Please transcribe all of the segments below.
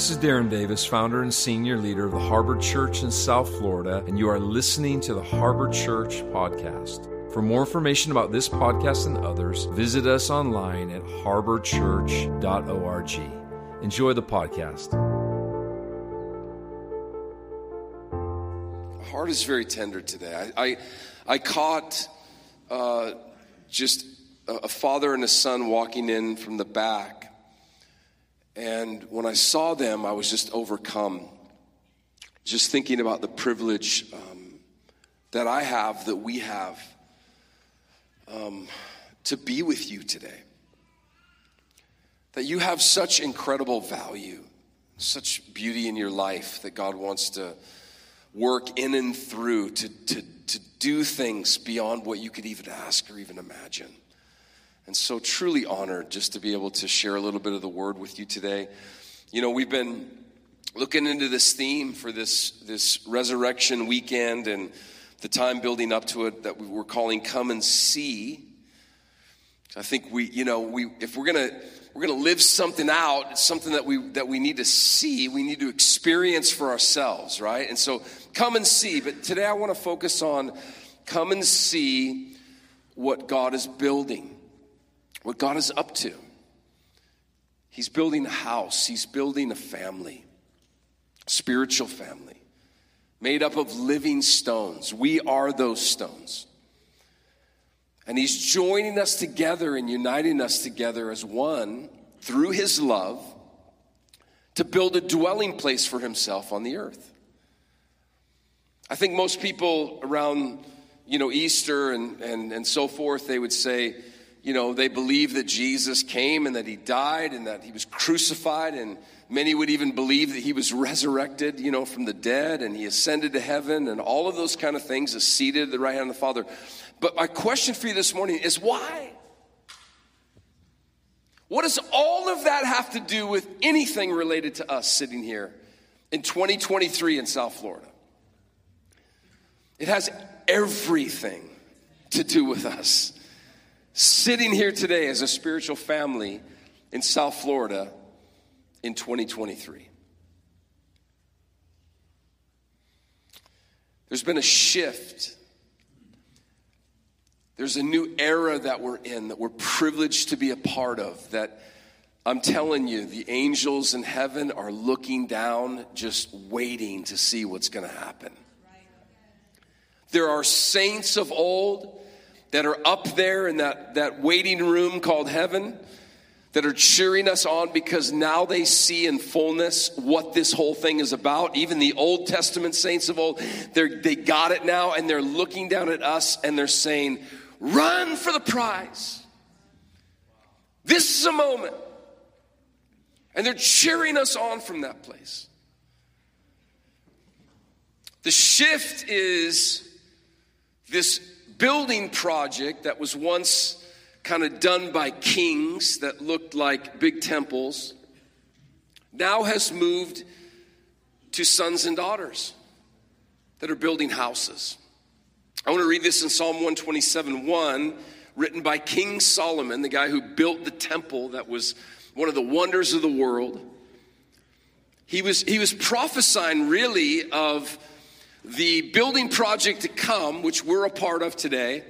This is Darren Davis, founder and senior leader of the Harbor Church in South Florida, and you are listening to the Harbor Church podcast. For more information about this podcast and others, visit us online at harborchurch.org. Enjoy the podcast. My heart is very tender today. I, I, I caught uh, just a, a father and a son walking in from the back. And when I saw them, I was just overcome. Just thinking about the privilege um, that I have, that we have, um, to be with you today. That you have such incredible value, such beauty in your life that God wants to work in and through to, to, to do things beyond what you could even ask or even imagine. And so, truly honored just to be able to share a little bit of the word with you today. You know, we've been looking into this theme for this, this resurrection weekend and the time building up to it that we were calling Come and See. I think we, you know, we, if we're going to we're going to live something out it's something that we that we need to see we need to experience for ourselves right and so come and see but today i want to focus on come and see what god is building what god is up to. He's building a house. He's building a family spiritual family made up of living stones. We are those stones. And he's joining us together and uniting us together as one through his love to build a dwelling place for himself on the earth. I think most people around, you know, Easter and, and, and so forth, they would say, you know, they believe that Jesus came and that he died and that he was crucified, and many would even believe that he was resurrected, you know, from the dead and he ascended to heaven and all of those kind of things, is seated at the right hand of the Father. But my question for you this morning is why? What does all of that have to do with anything related to us sitting here in 2023 in South Florida? It has everything to do with us sitting here today as a spiritual family in South Florida in 2023. There's been a shift there's a new era that we're in that we're privileged to be a part of. That I'm telling you, the angels in heaven are looking down, just waiting to see what's going to happen. There are saints of old that are up there in that, that waiting room called heaven that are cheering us on because now they see in fullness what this whole thing is about. Even the Old Testament saints of old, they got it now and they're looking down at us and they're saying, Run for the prize. This is a moment. And they're cheering us on from that place. The shift is this building project that was once kind of done by kings that looked like big temples now has moved to sons and daughters that are building houses. I want to read this in Psalm 127 1, written by King Solomon, the guy who built the temple that was one of the wonders of the world. He was, he was prophesying really of the building project to come, which we're a part of today,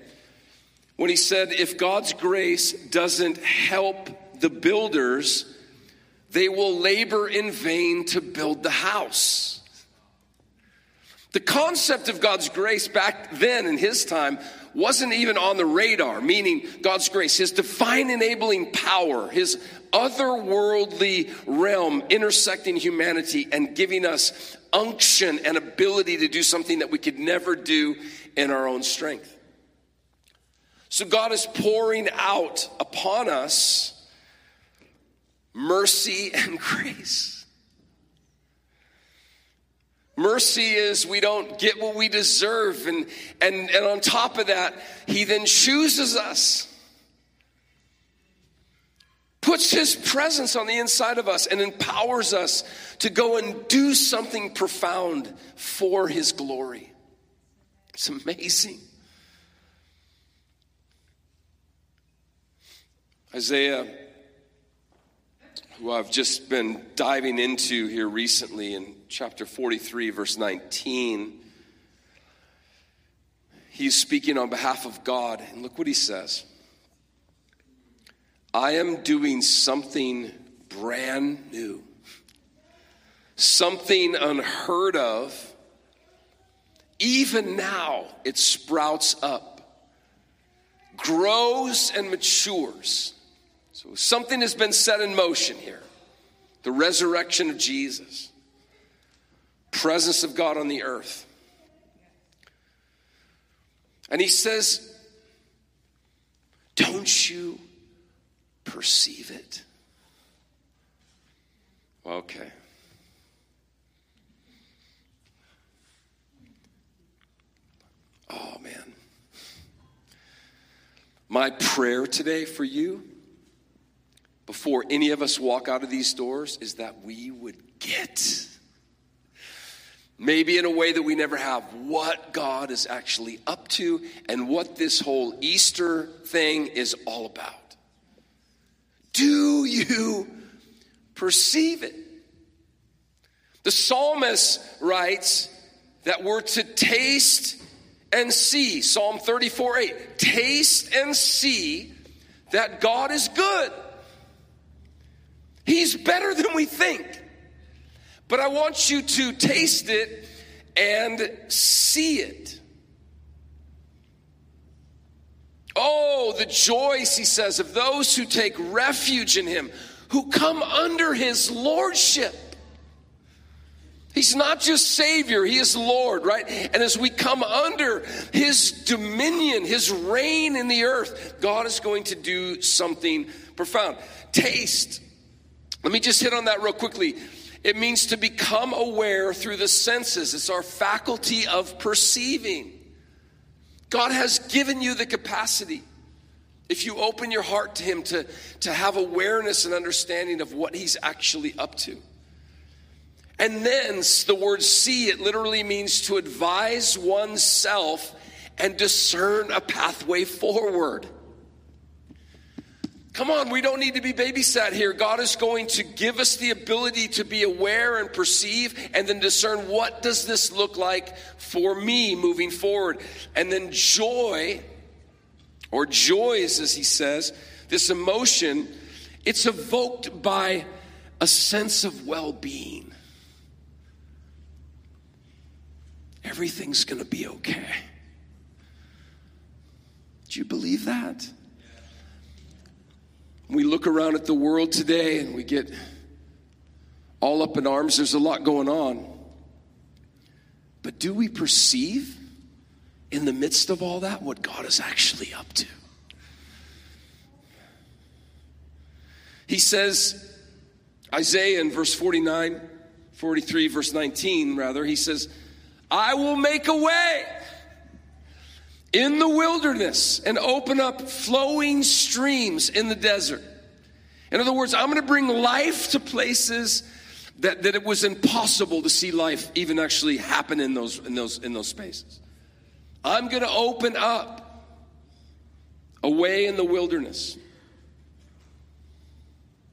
when he said, If God's grace doesn't help the builders, they will labor in vain to build the house. The concept of God's grace back then in his time wasn't even on the radar, meaning God's grace, his divine enabling power, his otherworldly realm intersecting humanity and giving us unction and ability to do something that we could never do in our own strength. So God is pouring out upon us mercy and grace. Mercy is we don't get what we deserve. And, and, and on top of that, He then chooses us, puts His presence on the inside of us, and empowers us to go and do something profound for His glory. It's amazing. Isaiah who I've just been diving into here recently in chapter 43, verse 19. He's speaking on behalf of God, and look what he says I am doing something brand new, something unheard of. Even now, it sprouts up, grows, and matures. So something has been set in motion here the resurrection of Jesus, presence of God on the earth. And he says, Don't you perceive it? Okay. Oh, man. My prayer today for you, before any of us walk out of these doors, is that we would get, maybe in a way that we never have, what God is actually up to and what this whole Easter thing is all about. Do you perceive it? The psalmist writes that we're to taste and see. Psalm 34 8. Taste and see that God is good. He's better than we think. But I want you to taste it and see it. Oh, the joys, he says, of those who take refuge in him, who come under his lordship. He's not just Savior, He is Lord, right? And as we come under His dominion, His reign in the earth, God is going to do something profound. Taste. Let me just hit on that real quickly. It means to become aware through the senses, it's our faculty of perceiving. God has given you the capacity. If you open your heart to Him to, to have awareness and understanding of what He's actually up to. And thence, the word see, it literally means to advise oneself and discern a pathway forward. Come on, we don't need to be babysat here. God is going to give us the ability to be aware and perceive and then discern what does this look like for me moving forward. And then joy, or joys as he says, this emotion, it's evoked by a sense of well being. everything's going to be okay. Do you believe that? We look around at the world today and we get all up in arms. There's a lot going on. But do we perceive in the midst of all that what God is actually up to? He says, Isaiah in verse 49, 43, verse 19, rather, he says, I will make a way in the wilderness and open up flowing streams in the desert. In other words, I'm going to bring life to places that, that it was impossible to see life even actually happen in those, in those, in those spaces. I'm going to open up a way in the wilderness.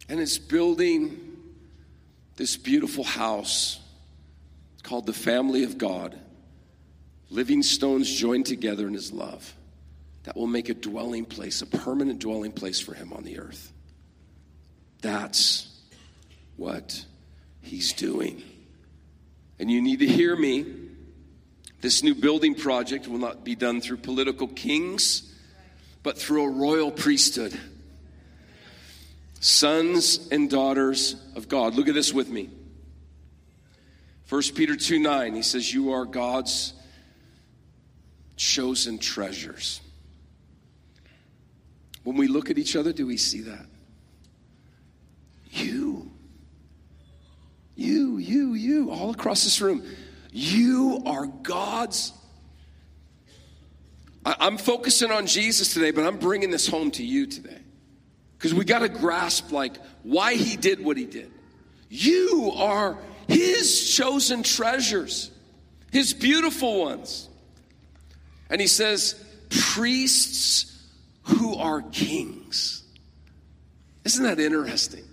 And it's building this beautiful house called the family of God, living stones joined together in his love, that will make a dwelling place, a permanent dwelling place for him on the earth. That's what he's doing. And you need to hear me. This new building project will not be done through political kings, but through a royal priesthood. Sons and daughters of God. Look at this with me. 1 Peter 2 9, he says, You are God's chosen treasures. When we look at each other, do we see that? You, you, you, you, all across this room, you are God's. I'm focusing on Jesus today, but I'm bringing this home to you today. Because we got to grasp, like, why he did what he did. You are his chosen treasures, his beautiful ones. And he says, priests who are kings. Isn't that interesting?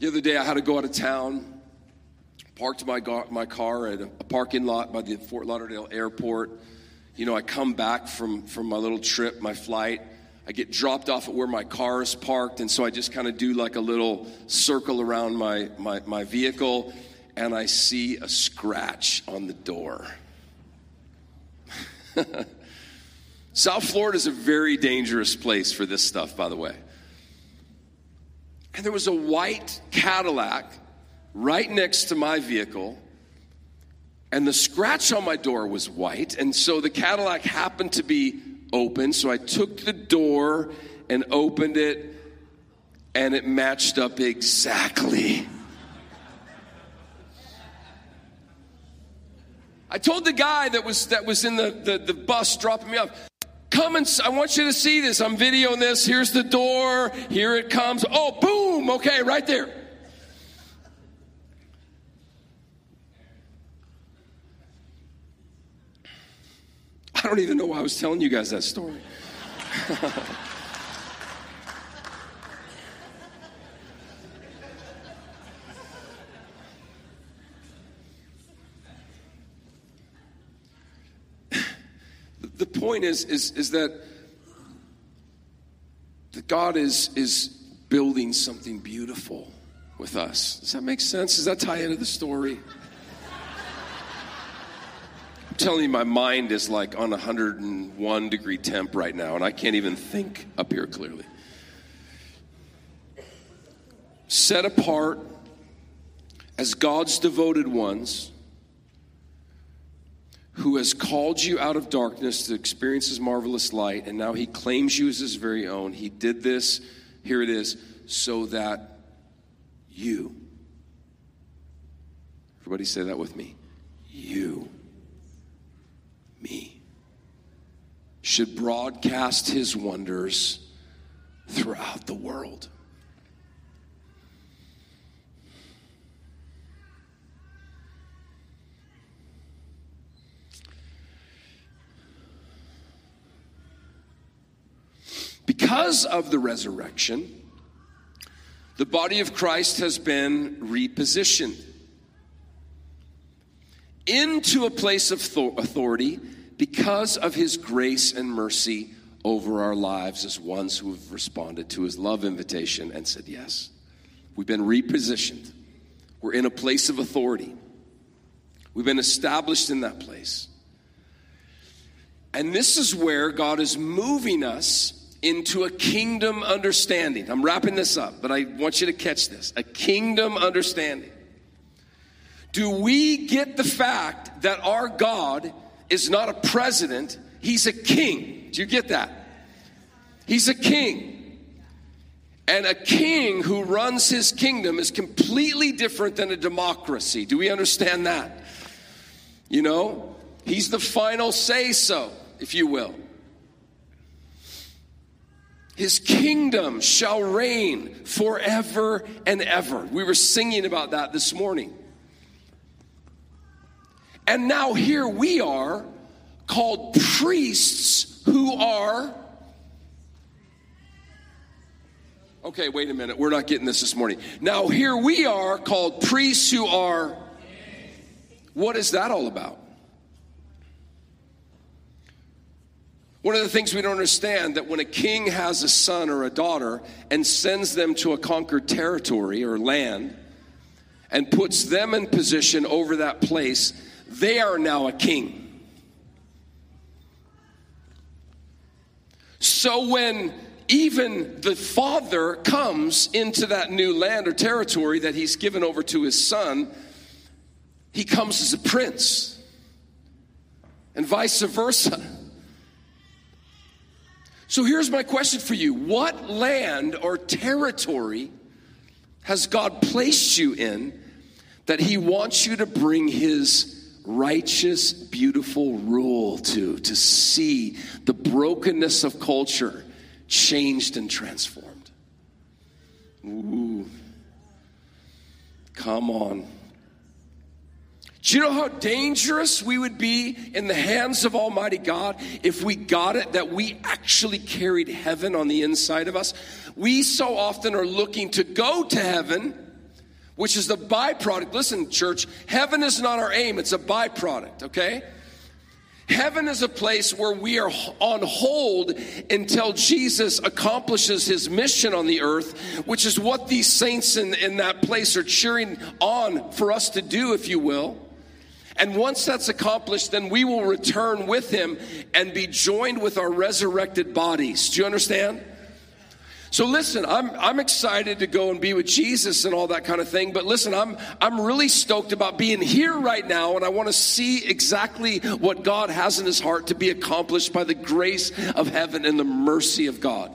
The other day, I had to go out of town, parked my, gar- my car at a parking lot by the Fort Lauderdale airport. You know, I come back from, from my little trip, my flight. I get dropped off at where my car is parked, and so I just kind of do like a little circle around my, my, my vehicle, and I see a scratch on the door. South Florida is a very dangerous place for this stuff, by the way. And there was a white Cadillac right next to my vehicle. And the scratch on my door was white. And so the Cadillac happened to be open. So I took the door and opened it, and it matched up exactly. I told the guy that was that was in the, the, the bus dropping me off, Come and I want you to see this. I'm videoing this. Here's the door. Here it comes. Oh, boom. Okay, right there. I don't even know why I was telling you guys that story. the point is, is, is that, that God is, is building something beautiful with us. Does that make sense? Does that tie into the story? I'm telling you, my mind is like on 101 degree temp right now, and I can't even think up here clearly. Set apart as God's devoted ones who has called you out of darkness to experience his marvelous light, and now he claims you as his very own. He did this, here it is, so that you, everybody say that with me, you, me, should broadcast his wonders throughout the world. Because of the resurrection, the body of Christ has been repositioned into a place of authority because of his grace and mercy over our lives as ones who have responded to his love invitation and said yes. We've been repositioned. We're in a place of authority. We've been established in that place. And this is where God is moving us into a kingdom understanding. I'm wrapping this up, but I want you to catch this a kingdom understanding. Do we get the fact that our God is not a president, he's a king? Do you get that? He's a king. And a king who runs his kingdom is completely different than a democracy. Do we understand that? You know, he's the final say so, if you will. His kingdom shall reign forever and ever. We were singing about that this morning. And now here we are called priests who are. Okay, wait a minute. We're not getting this this morning. Now here we are called priests who are. What is that all about? One of the things we don't understand that when a king has a son or a daughter and sends them to a conquered territory or land and puts them in position over that place, they are now a king. So when even the father comes into that new land or territory that he's given over to his son, he comes as a prince, and vice versa. So here's my question for you What land or territory has God placed you in that He wants you to bring His righteous, beautiful rule to, to see the brokenness of culture changed and transformed? Ooh. Come on. Do you know how dangerous we would be in the hands of Almighty God if we got it that we actually carried heaven on the inside of us? We so often are looking to go to heaven which is the byproduct. Listen, church, heaven is not our aim, it's a byproduct, okay? Heaven is a place where we are on hold until Jesus accomplishes his mission on the earth, which is what these saints in, in that place are cheering on for us to do, if you will. And once that's accomplished, then we will return with him and be joined with our resurrected bodies. Do you understand? So listen, I'm, I'm excited to go and be with Jesus and all that kind of thing. But listen, I'm, I'm really stoked about being here right now. And I want to see exactly what God has in his heart to be accomplished by the grace of heaven and the mercy of God.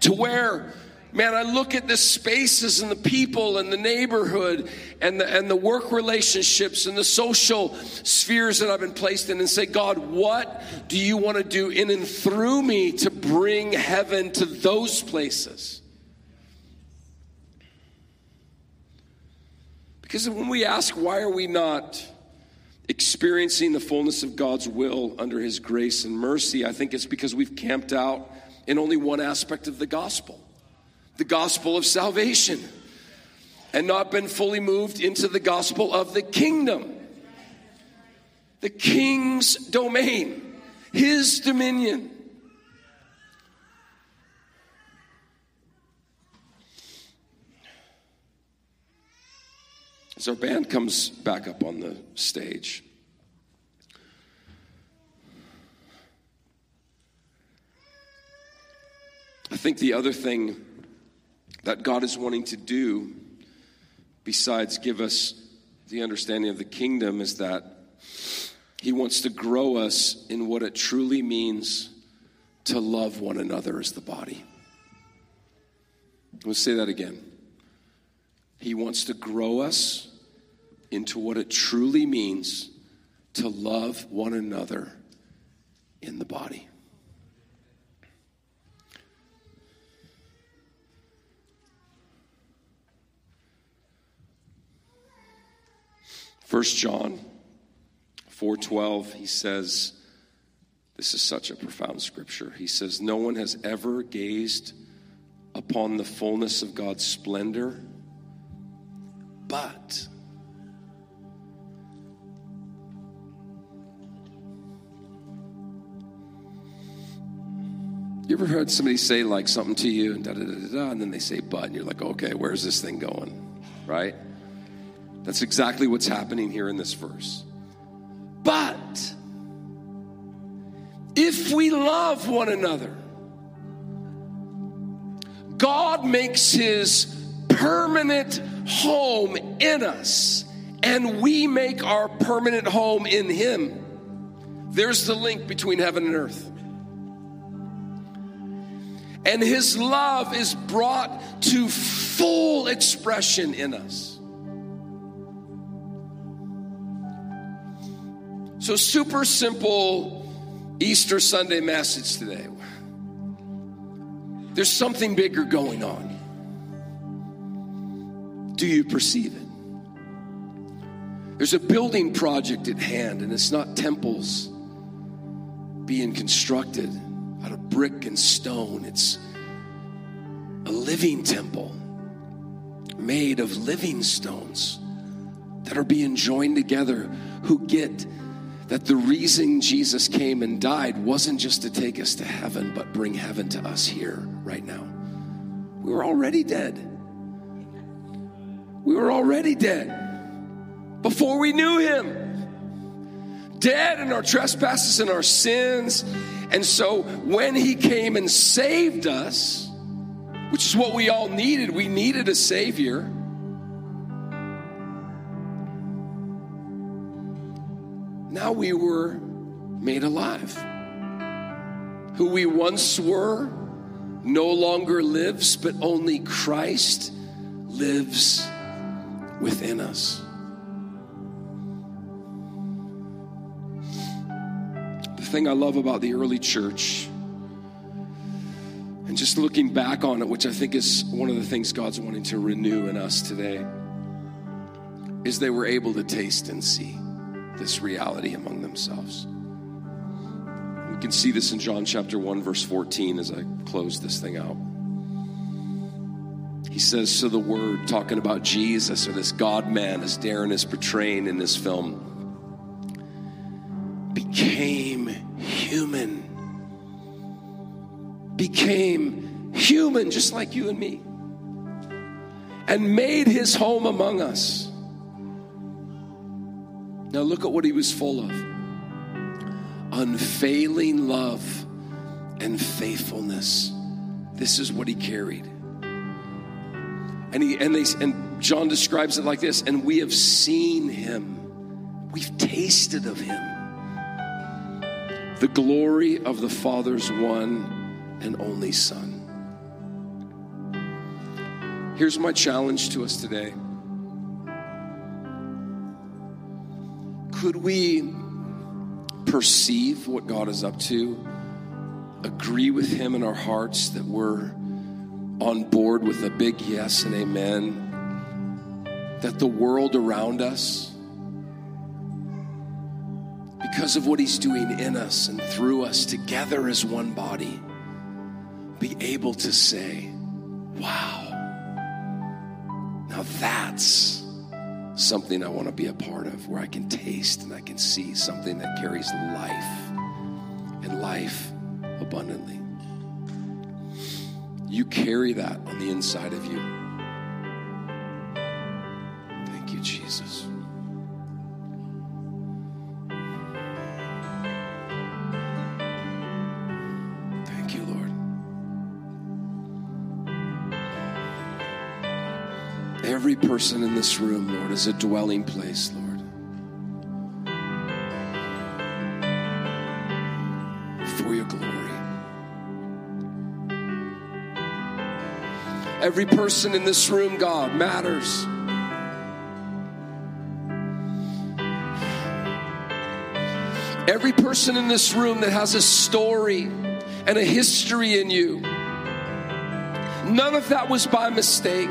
To where man, I look at the spaces and the people and the neighborhood and the, and the work relationships and the social spheres that I've been placed in and say, God, what do you want to do in and through me to bring heaven to those places? Because when we ask, why are we not experiencing the fullness of God's will under His grace and mercy, I think it's because we've camped out in only one aspect of the gospel the gospel of salvation and not been fully moved into the gospel of the kingdom. The king's domain, his dominion. As our band comes back up on the stage, I think the other thing that God is wanting to do, besides give us the understanding of the kingdom, is that He wants to grow us in what it truly means to love one another as the body. Let's say that again. He wants to grow us into what it truly means to love one another in the body. First John 4:12 he says this is such a profound scripture. He says no one has ever gazed upon the fullness of God's splendor but You ever heard somebody say like something to you and da da da da, and then they say but, and you're like, okay, where's this thing going? Right? That's exactly what's happening here in this verse. But if we love one another, God makes his permanent home in us, and we make our permanent home in him. There's the link between heaven and earth. And his love is brought to full expression in us. So, super simple Easter Sunday message today. There's something bigger going on. Do you perceive it? There's a building project at hand, and it's not temples being constructed out of brick and stone. It's a living temple made of living stones that are being joined together who get that the reason Jesus came and died wasn't just to take us to heaven, but bring heaven to us here right now. We were already dead. We were already dead before we knew Him. Dead in our trespasses and our sins. And so when He came and saved us, which is what we all needed, we needed a Savior. Now we were made alive. Who we once were no longer lives, but only Christ lives within us. The thing I love about the early church, and just looking back on it, which I think is one of the things God's wanting to renew in us today, is they were able to taste and see this reality among themselves. We can see this in John chapter 1, verse 14 as I close this thing out. He says, So the Word, talking about Jesus or this God man, as Darren is portraying in this film, became human. Became human just like you and me. And made his home among us. Now look at what he was full of unfailing love and faithfulness. This is what he carried. And he and they and John describes it like this, and we have seen him. We've tasted of him. The glory of the Father's one and only Son. Here's my challenge to us today. Could we perceive what God is up to, agree with Him in our hearts that we're on board with a big yes and amen, that the world around us, because of what He's doing in us and through us together as one body, be able to say, Wow, now that's something I want to be a part of, where I can taste and I can see something that carries life and life abundantly. You carry that on the inside of you. Person in this room, Lord, is a dwelling place, Lord. For your glory. Every person in this room, God, matters. Every person in this room that has a story and a history in you, none of that was by mistake.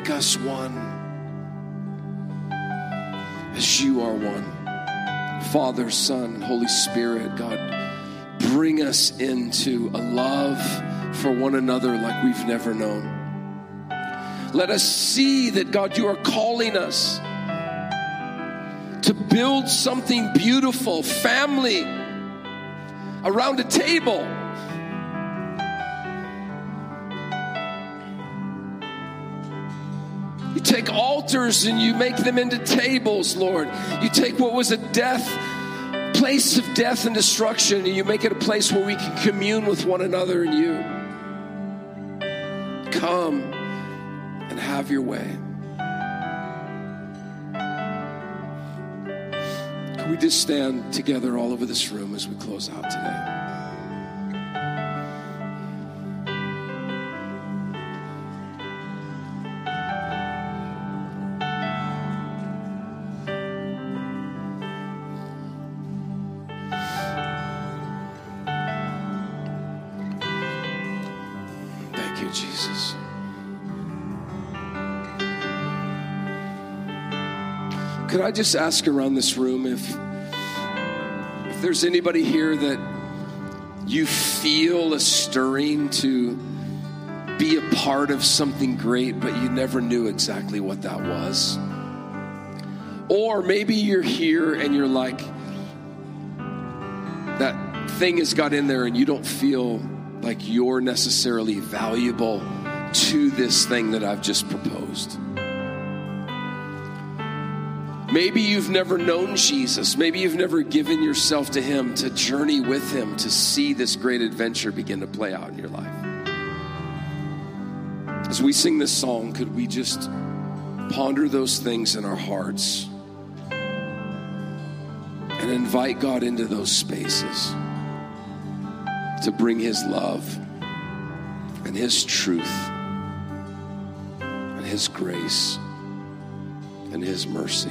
Make us one as you are one. Father, Son, Holy Spirit, God, bring us into a love for one another like we've never known. Let us see that, God, you are calling us to build something beautiful, family, around a table. You take altars and you make them into tables, Lord. You take what was a death, place of death and destruction, and you make it a place where we can commune with one another and you. Come and have your way. Can we just stand together all over this room as we close out today? I just ask around this room if if there's anybody here that you feel a stirring to be a part of something great, but you never knew exactly what that was? Or maybe you're here and you're like, that thing has got in there and you don't feel like you're necessarily valuable to this thing that I've just proposed. Maybe you've never known Jesus. Maybe you've never given yourself to Him to journey with Him to see this great adventure begin to play out in your life. As we sing this song, could we just ponder those things in our hearts and invite God into those spaces to bring His love and His truth and His grace and His mercy.